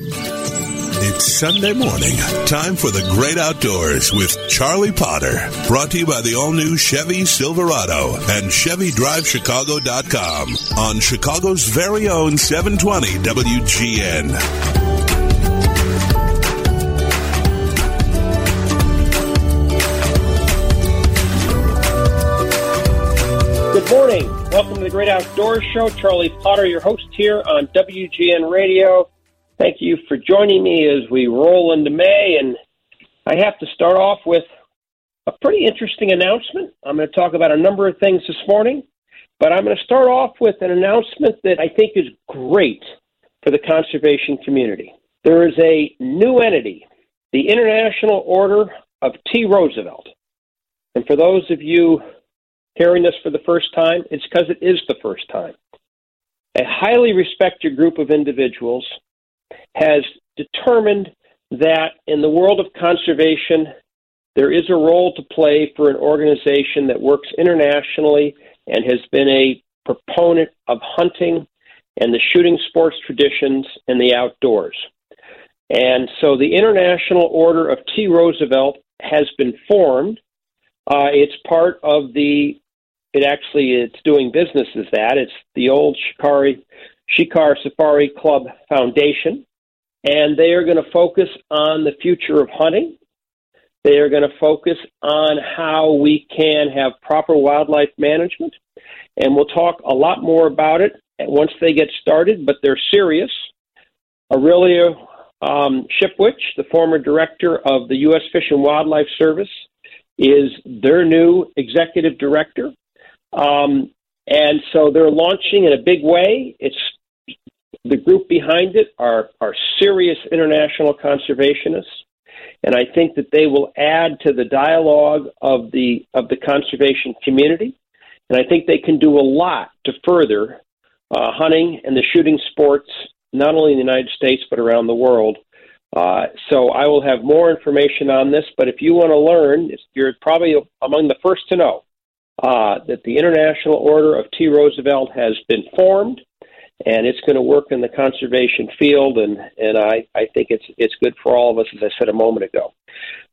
It's Sunday morning. Time for the great outdoors with Charlie Potter. Brought to you by the all new Chevy Silverado and ChevyDriveChicago.com on Chicago's very own 720 WGN. Good morning. Welcome to the Great Outdoors Show. Charlie Potter, your host here on WGN Radio. Thank you for joining me as we roll into May. And I have to start off with a pretty interesting announcement. I'm going to talk about a number of things this morning, but I'm going to start off with an announcement that I think is great for the conservation community. There is a new entity, the International Order of T. Roosevelt. And for those of you hearing this for the first time, it's because it is the first time. A highly respected group of individuals has determined that in the world of conservation, there is a role to play for an organization that works internationally and has been a proponent of hunting and the shooting sports traditions and the outdoors. And so the International Order of T. Roosevelt has been formed. Uh, it's part of the it actually it's doing business as that. It's the old Shikari Shikar Safari Club Foundation, and they are going to focus on the future of hunting. They are going to focus on how we can have proper wildlife management, and we'll talk a lot more about it once they get started. But they're serious. Aurelia um, Skipwith, the former director of the U.S. Fish and Wildlife Service, is their new executive director. Um, and so they're launching in a big way. It's the group behind it are are serious international conservationists, and I think that they will add to the dialogue of the of the conservation community. And I think they can do a lot to further uh, hunting and the shooting sports, not only in the United States but around the world. Uh, so I will have more information on this. But if you want to learn, you're probably among the first to know uh, that the International Order of T. Roosevelt has been formed, and it's going to work in the conservation field, and, and I, I think it's, it's good for all of us, as I said a moment ago.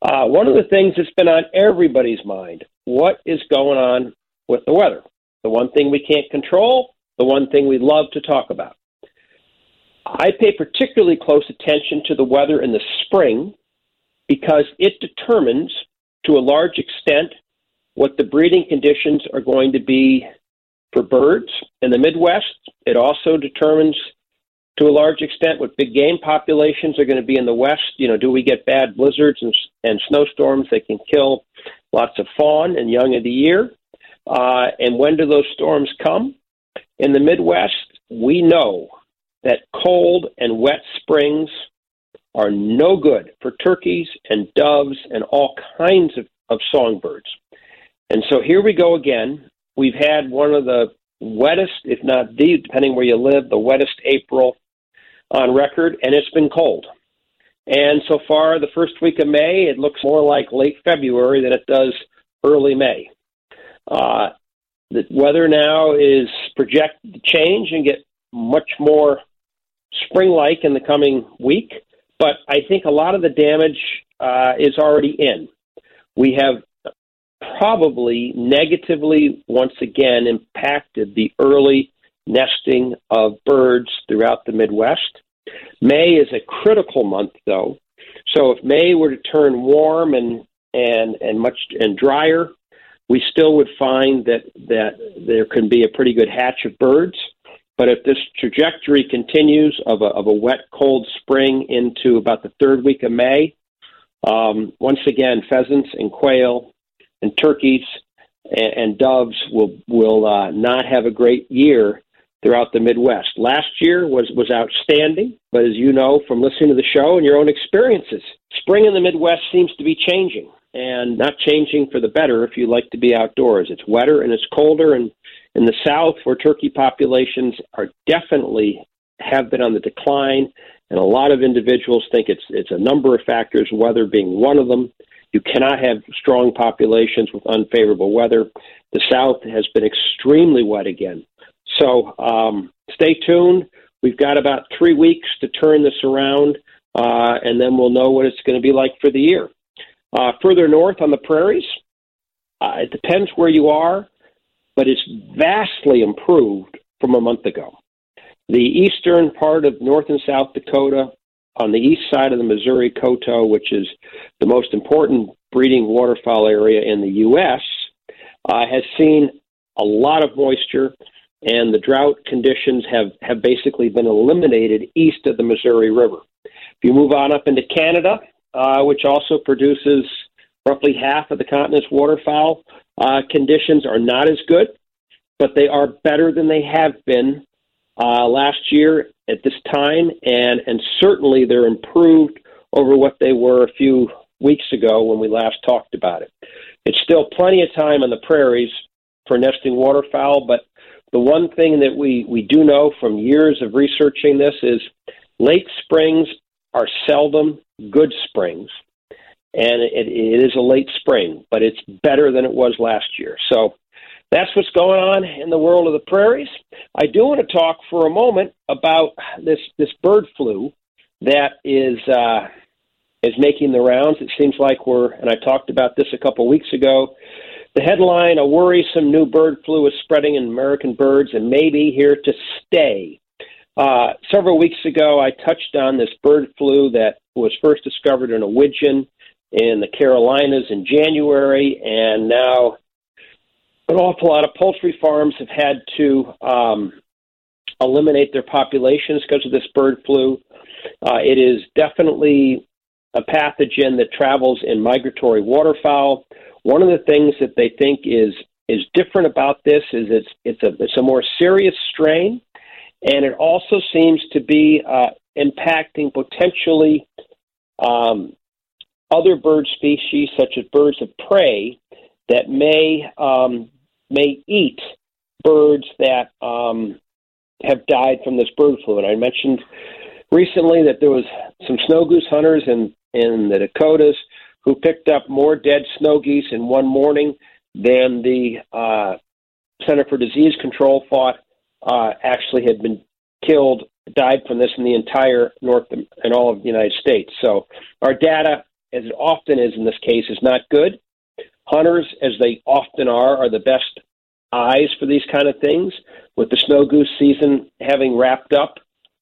Uh, one of the things that's been on everybody's mind what is going on with the weather? The one thing we can't control, the one thing we love to talk about. I pay particularly close attention to the weather in the spring because it determines, to a large extent, what the breeding conditions are going to be for birds in the Midwest. It also determines to a large extent what big game populations are going to be in the West. You know, do we get bad blizzards and, and snowstorms that can kill lots of fawn and young of the year? Uh, and when do those storms come? In the Midwest, we know that cold and wet springs are no good for turkeys and doves and all kinds of, of songbirds. And so here we go again. We've had one of the wettest, if not the, depending where you live, the wettest April on record, and it's been cold. And so far, the first week of May, it looks more like late February than it does early May. Uh, the weather now is projected to change and get much more spring like in the coming week, but I think a lot of the damage uh, is already in. We have probably negatively once again impacted the early nesting of birds throughout the Midwest. May is a critical month though. So if May were to turn warm and and and much and drier, we still would find that that there can be a pretty good hatch of birds. But if this trajectory continues of a, of a wet, cold spring into about the third week of May, um, once again, pheasants and quail and turkeys and, and doves will will uh, not have a great year throughout the Midwest. Last year was was outstanding, but as you know from listening to the show and your own experiences, spring in the Midwest seems to be changing and not changing for the better if you like to be outdoors. It's wetter and it's colder and in the south where turkey populations are definitely have been on the decline and a lot of individuals think it's it's a number of factors weather being one of them you cannot have strong populations with unfavorable weather. The South has been extremely wet again. So um, stay tuned. we've got about three weeks to turn this around, uh, and then we'll know what it's going to be like for the year. Uh, further north on the prairies, uh, it depends where you are, but it's vastly improved from a month ago. The eastern part of North and South Dakota, on the east side of the Missouri Coteau, which is the most important breeding waterfowl area in the U.S., uh, has seen a lot of moisture, and the drought conditions have, have basically been eliminated east of the Missouri River. If you move on up into Canada, uh, which also produces roughly half of the continent's waterfowl, uh, conditions are not as good, but they are better than they have been uh, last year at this time, and, and certainly they're improved over what they were a few weeks ago when we last talked about it. It's still plenty of time on the prairies for nesting waterfowl, but the one thing that we, we do know from years of researching this is late springs are seldom good springs. And it, it is a late spring, but it's better than it was last year. So that's what's going on in the world of the prairies. I do want to talk for a moment about this this bird flu that is uh, is making the rounds. It seems like we're, and I talked about this a couple weeks ago. The headline: A worrisome new bird flu is spreading in American birds and may be here to stay. Uh, several weeks ago, I touched on this bird flu that was first discovered in a widgeon in the Carolinas in January, and now an awful lot of poultry farms have had to um, eliminate their populations because of this bird flu. Uh, it is definitely a pathogen that travels in migratory waterfowl. One of the things that they think is is different about this is it's it's a it's a more serious strain, and it also seems to be uh, impacting potentially um, other bird species such as birds of prey that may um, may eat birds that um, have died from this bird flu. And I mentioned recently that there was some snow goose hunters in in the Dakotas who picked up more dead snow geese in one morning than the uh, Center for Disease Control thought uh, actually had been killed, died from this in the entire North and all of the United States. So our data, as it often is in this case, is not good. Hunters, as they often are, are the best eyes for these kind of things. With the snow goose season having wrapped up,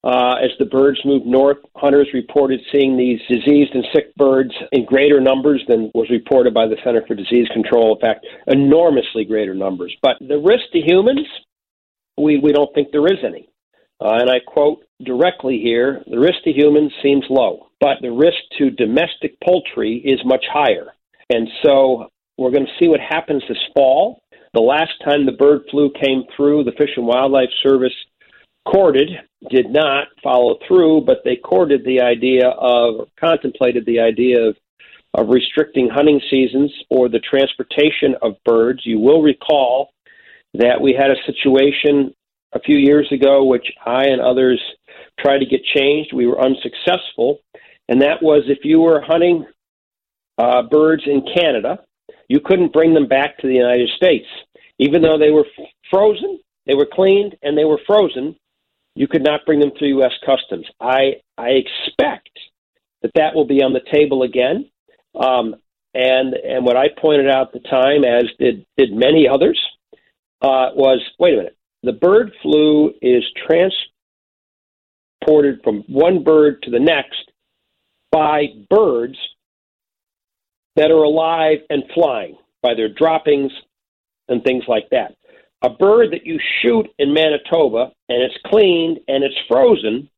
uh, as the birds moved north, hunters reported seeing these diseased and sick birds in greater numbers than was reported by the Center for Disease Control. In fact, enormously greater numbers. But the risk to humans, we, we don't think there is any. Uh, and I quote directly here the risk to humans seems low, but the risk to domestic poultry is much higher. And so we're going to see what happens this fall. The last time the bird flu came through, the Fish and Wildlife Service courted, did not follow through, but they courted the idea of, contemplated the idea of, of restricting hunting seasons or the transportation of birds. You will recall that we had a situation a few years ago, which I and others tried to get changed. We were unsuccessful, and that was if you were hunting uh, birds in Canada, you couldn't bring them back to the United States. Even though they were frozen, they were cleaned, and they were frozen, you could not bring them through U.S. Customs. I I expect that that will be on the table again. Um, and and what I pointed out at the time, as did did many others, uh, was wait a minute. The bird flu is transported from one bird to the next by birds that are alive and flying by their droppings and things like that. A bird that you shoot in Manitoba and it's cleaned and it's frozen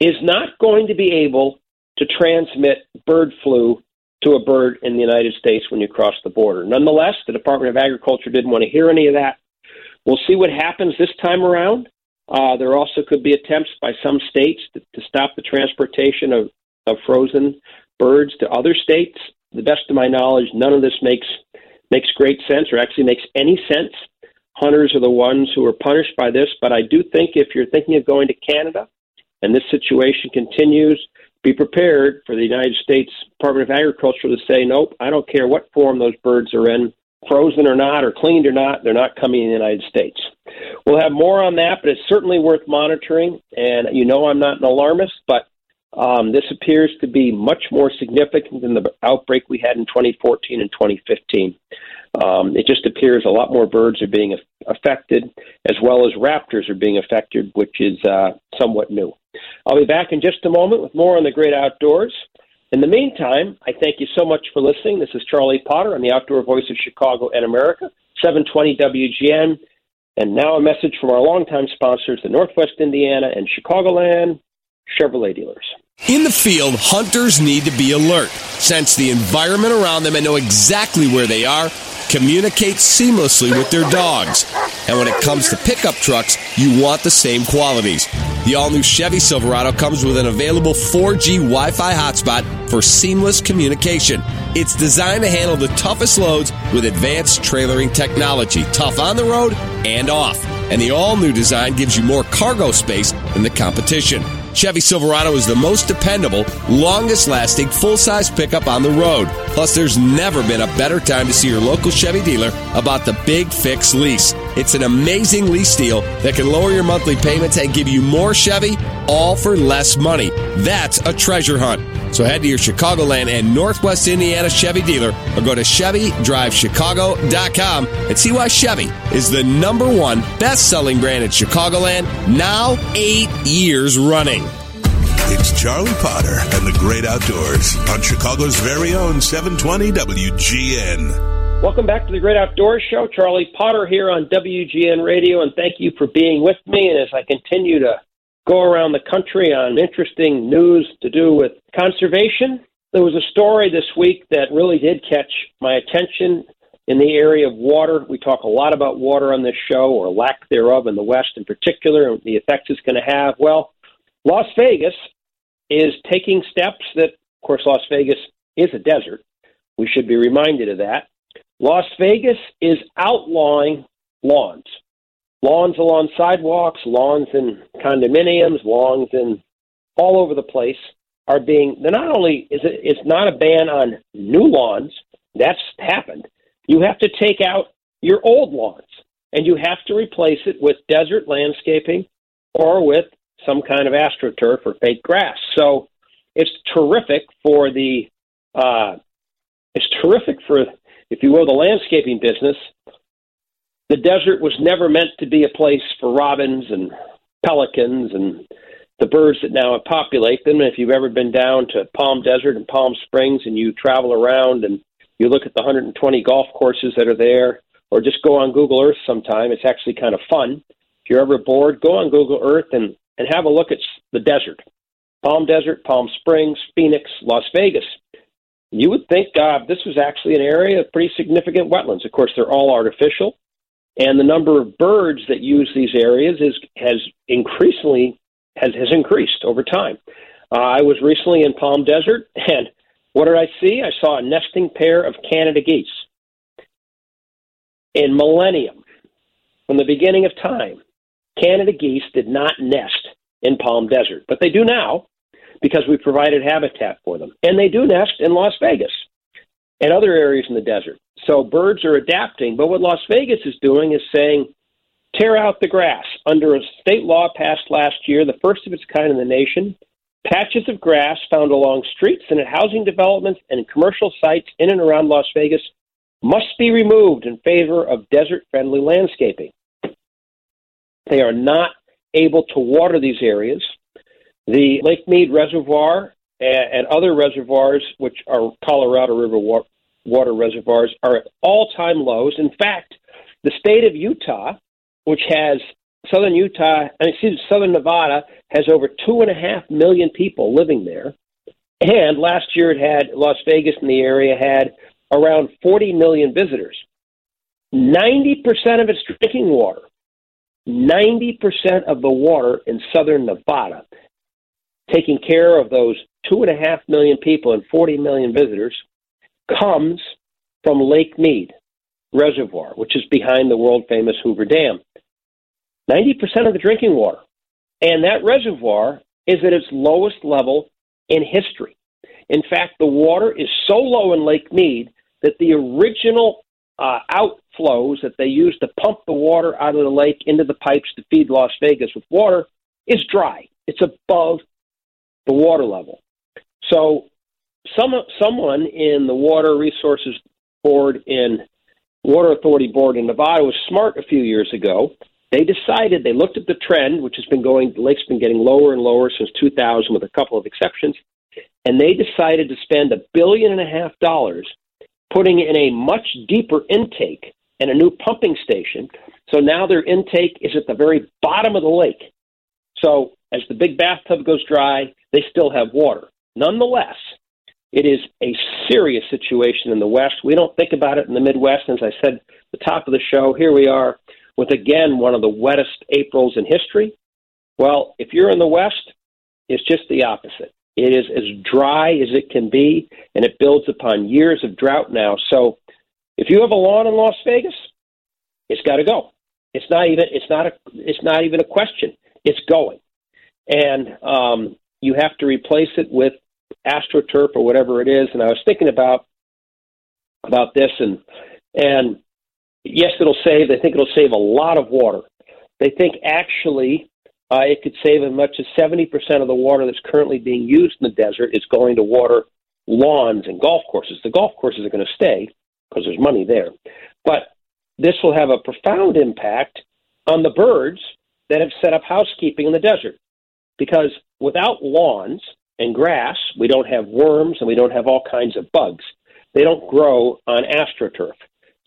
is not going to be able to transmit bird flu to a bird in the United States when you cross the border. Nonetheless, the Department of Agriculture didn't want to hear any of that. We'll see what happens this time around. Uh, there also could be attempts by some states to, to stop the transportation of, of frozen birds to other states. The best of my knowledge, none of this makes makes great sense or actually makes any sense. Hunters are the ones who are punished by this, but I do think if you're thinking of going to Canada and this situation continues, be prepared for the United States Department of Agriculture to say, nope, I don't care what form those birds are in. frozen or not, or cleaned or not, they're not coming in the United States. We'll have more on that, but it's certainly worth monitoring. And you know, I'm not an alarmist, but um, this appears to be much more significant than the outbreak we had in 2014 and 2015. Um, it just appears a lot more birds are being affected, as well as raptors are being affected, which is uh, somewhat new. I'll be back in just a moment with more on the great outdoors. In the meantime, I thank you so much for listening. This is Charlie Potter on the Outdoor Voice of Chicago and America, 720 WGN. And now a message from our longtime sponsors, the Northwest Indiana and Chicagoland Chevrolet dealers. In the field, hunters need to be alert, sense the environment around them, and know exactly where they are communicate seamlessly with their dogs. And when it comes to pickup trucks, you want the same qualities. The all new Chevy Silverado comes with an available 4G Wi Fi hotspot for seamless communication. It's designed to handle the toughest loads with advanced trailering technology, tough on the road and off. And the all new design gives you more cargo space than the competition. Chevy Silverado is the most dependable, longest lasting, full size pickup on the road. Plus, there's never been a better time to see your local Chevy dealer about the Big Fix lease. It's an amazing lease deal that can lower your monthly payments and give you more Chevy, all for less money. That's a treasure hunt. So head to your Chicagoland and Northwest Indiana Chevy dealer or go to ChevyDriveChicago.com and see why Chevy is the number one best selling brand in Chicagoland now eight years running. It's Charlie Potter and the Great Outdoors on Chicago's very own 720 WGN. Welcome back to the Great Outdoors Show. Charlie Potter here on WGN Radio, and thank you for being with me. And as I continue to go around the country on interesting news to do with conservation. There was a story this week that really did catch my attention in the area of water. We talk a lot about water on this show, or lack thereof in the West in particular, and the effects it's going to have. Well, Las Vegas is taking steps that, of course, Las Vegas is a desert. We should be reminded of that. Las Vegas is outlawing lawns lawns along sidewalks, lawns in condominiums, lawns in all over the place are being. They're not only is it it's not a ban on new lawns. That's happened. You have to take out your old lawns and you have to replace it with desert landscaping or with some kind of astroturf or fake grass. So it's terrific for the uh, it's terrific for if you will the landscaping business the desert was never meant to be a place for robins and pelicans and the birds that now populate them. And if you've ever been down to Palm Desert and Palm Springs and you travel around and you look at the 120 golf courses that are there, or just go on Google Earth sometime, it's actually kind of fun. If you're ever bored, go on Google Earth and, and have a look at the desert Palm Desert, Palm Springs, Phoenix, Las Vegas. You would think uh, this was actually an area of pretty significant wetlands. Of course, they're all artificial and the number of birds that use these areas is has increasingly has, has increased over time. Uh, I was recently in Palm Desert, and what did I see? I saw a nesting pair of Canada geese. In millennium, from the beginning of time, Canada geese did not nest in Palm Desert, but they do now because we provided habitat for them. And they do nest in Las Vegas and other areas in the desert. So birds are adapting. But what Las Vegas is doing is saying, tear out the grass. Under a state law passed last year, the first of its kind in the nation, patches of grass found along streets and at housing developments and commercial sites in and around Las Vegas must be removed in favor of desert friendly landscaping. They are not able to water these areas. The Lake Mead Reservoir and, other reservoirs, which are Colorado River water reservoirs are at all time lows. In fact, the state of Utah, which has southern Utah, and excuse southern Nevada, has over two and a half million people living there. And last year it had Las Vegas in the area had around 40 million visitors. 90% of its drinking water, 90% of the water in southern Nevada, taking care of those two and a half million people and 40 million visitors, comes from Lake Mead Reservoir, which is behind the world famous Hoover Dam. 90% of the drinking water. And that reservoir is at its lowest level in history. In fact, the water is so low in Lake Mead that the original uh, outflows that they use to pump the water out of the lake into the pipes to feed Las Vegas with water is dry. It's above the water level. So, some someone in the Water Resources Board in Water Authority Board in Nevada was smart a few years ago. They decided they looked at the trend, which has been going. The lake's been getting lower and lower since 2000, with a couple of exceptions, and they decided to spend a billion and a half dollars putting in a much deeper intake and a new pumping station. So now their intake is at the very bottom of the lake. So as the big bathtub goes dry, they still have water. Nonetheless, it is a serious situation in the West. We don't think about it in the Midwest. As I said at the top of the show, here we are with again one of the wettest Aprils in history. Well, if you're in the West, it's just the opposite. It is as dry as it can be, and it builds upon years of drought now. So, if you have a lawn in Las Vegas, it's got to go. It's not even it's not a it's not even a question. It's going, and um, you have to replace it with astroturf or whatever it is. And I was thinking about about this, and and yes, it'll save. They think it'll save a lot of water. They think actually uh, it could save as much as 70% of the water that's currently being used in the desert is going to water lawns and golf courses. The golf courses are going to stay because there's money there. But this will have a profound impact on the birds that have set up housekeeping in the desert. Because without lawns and grass, we don't have worms and we don't have all kinds of bugs. They don't grow on astroturf.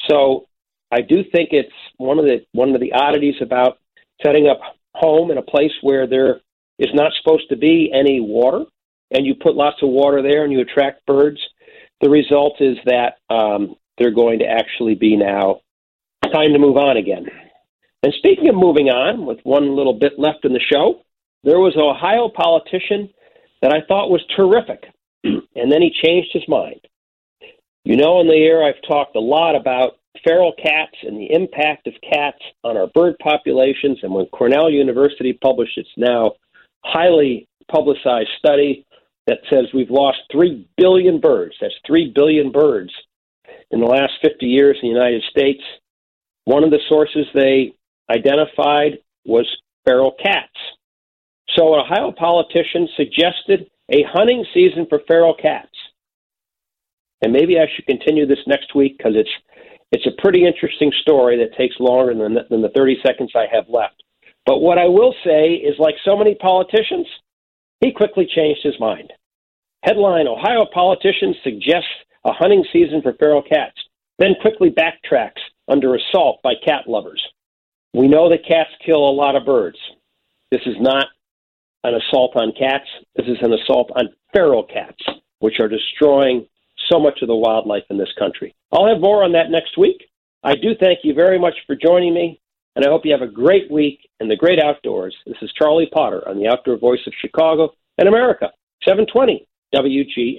So I do think it's one of the one of the oddities about setting up home in a place where there is not supposed to be any water, and you put lots of water there and you attract birds, the result is that um, they're going to actually be now time to move on again. And speaking of moving on, with one little bit left in the show, there was an Ohio politician that I thought was terrific, and then he changed his mind. You know, in the air, I've talked a lot about feral cats and the impact of cats on our bird populations. And when Cornell University published its now highly publicized study that says we've lost 3 billion birds, that's 3 billion birds in the last 50 years in the United States, one of the sources they identified was feral cats. So, an Ohio politician suggested a hunting season for feral cats. And maybe I should continue this next week because it's it's a pretty interesting story that takes longer than the, than the 30 seconds I have left. But what I will say is, like so many politicians, he quickly changed his mind. Headline Ohio politician suggests a hunting season for feral cats, then quickly backtracks under assault by cat lovers. We know that cats kill a lot of birds. This is not an assault on cats, this is an assault on feral cats, which are destroying so much of the wildlife in this country. I'll have more on that next week. I do thank you very much for joining me, and I hope you have a great week in the great outdoors. This is Charlie Potter on the Outdoor Voice of Chicago and America, 720 WGN.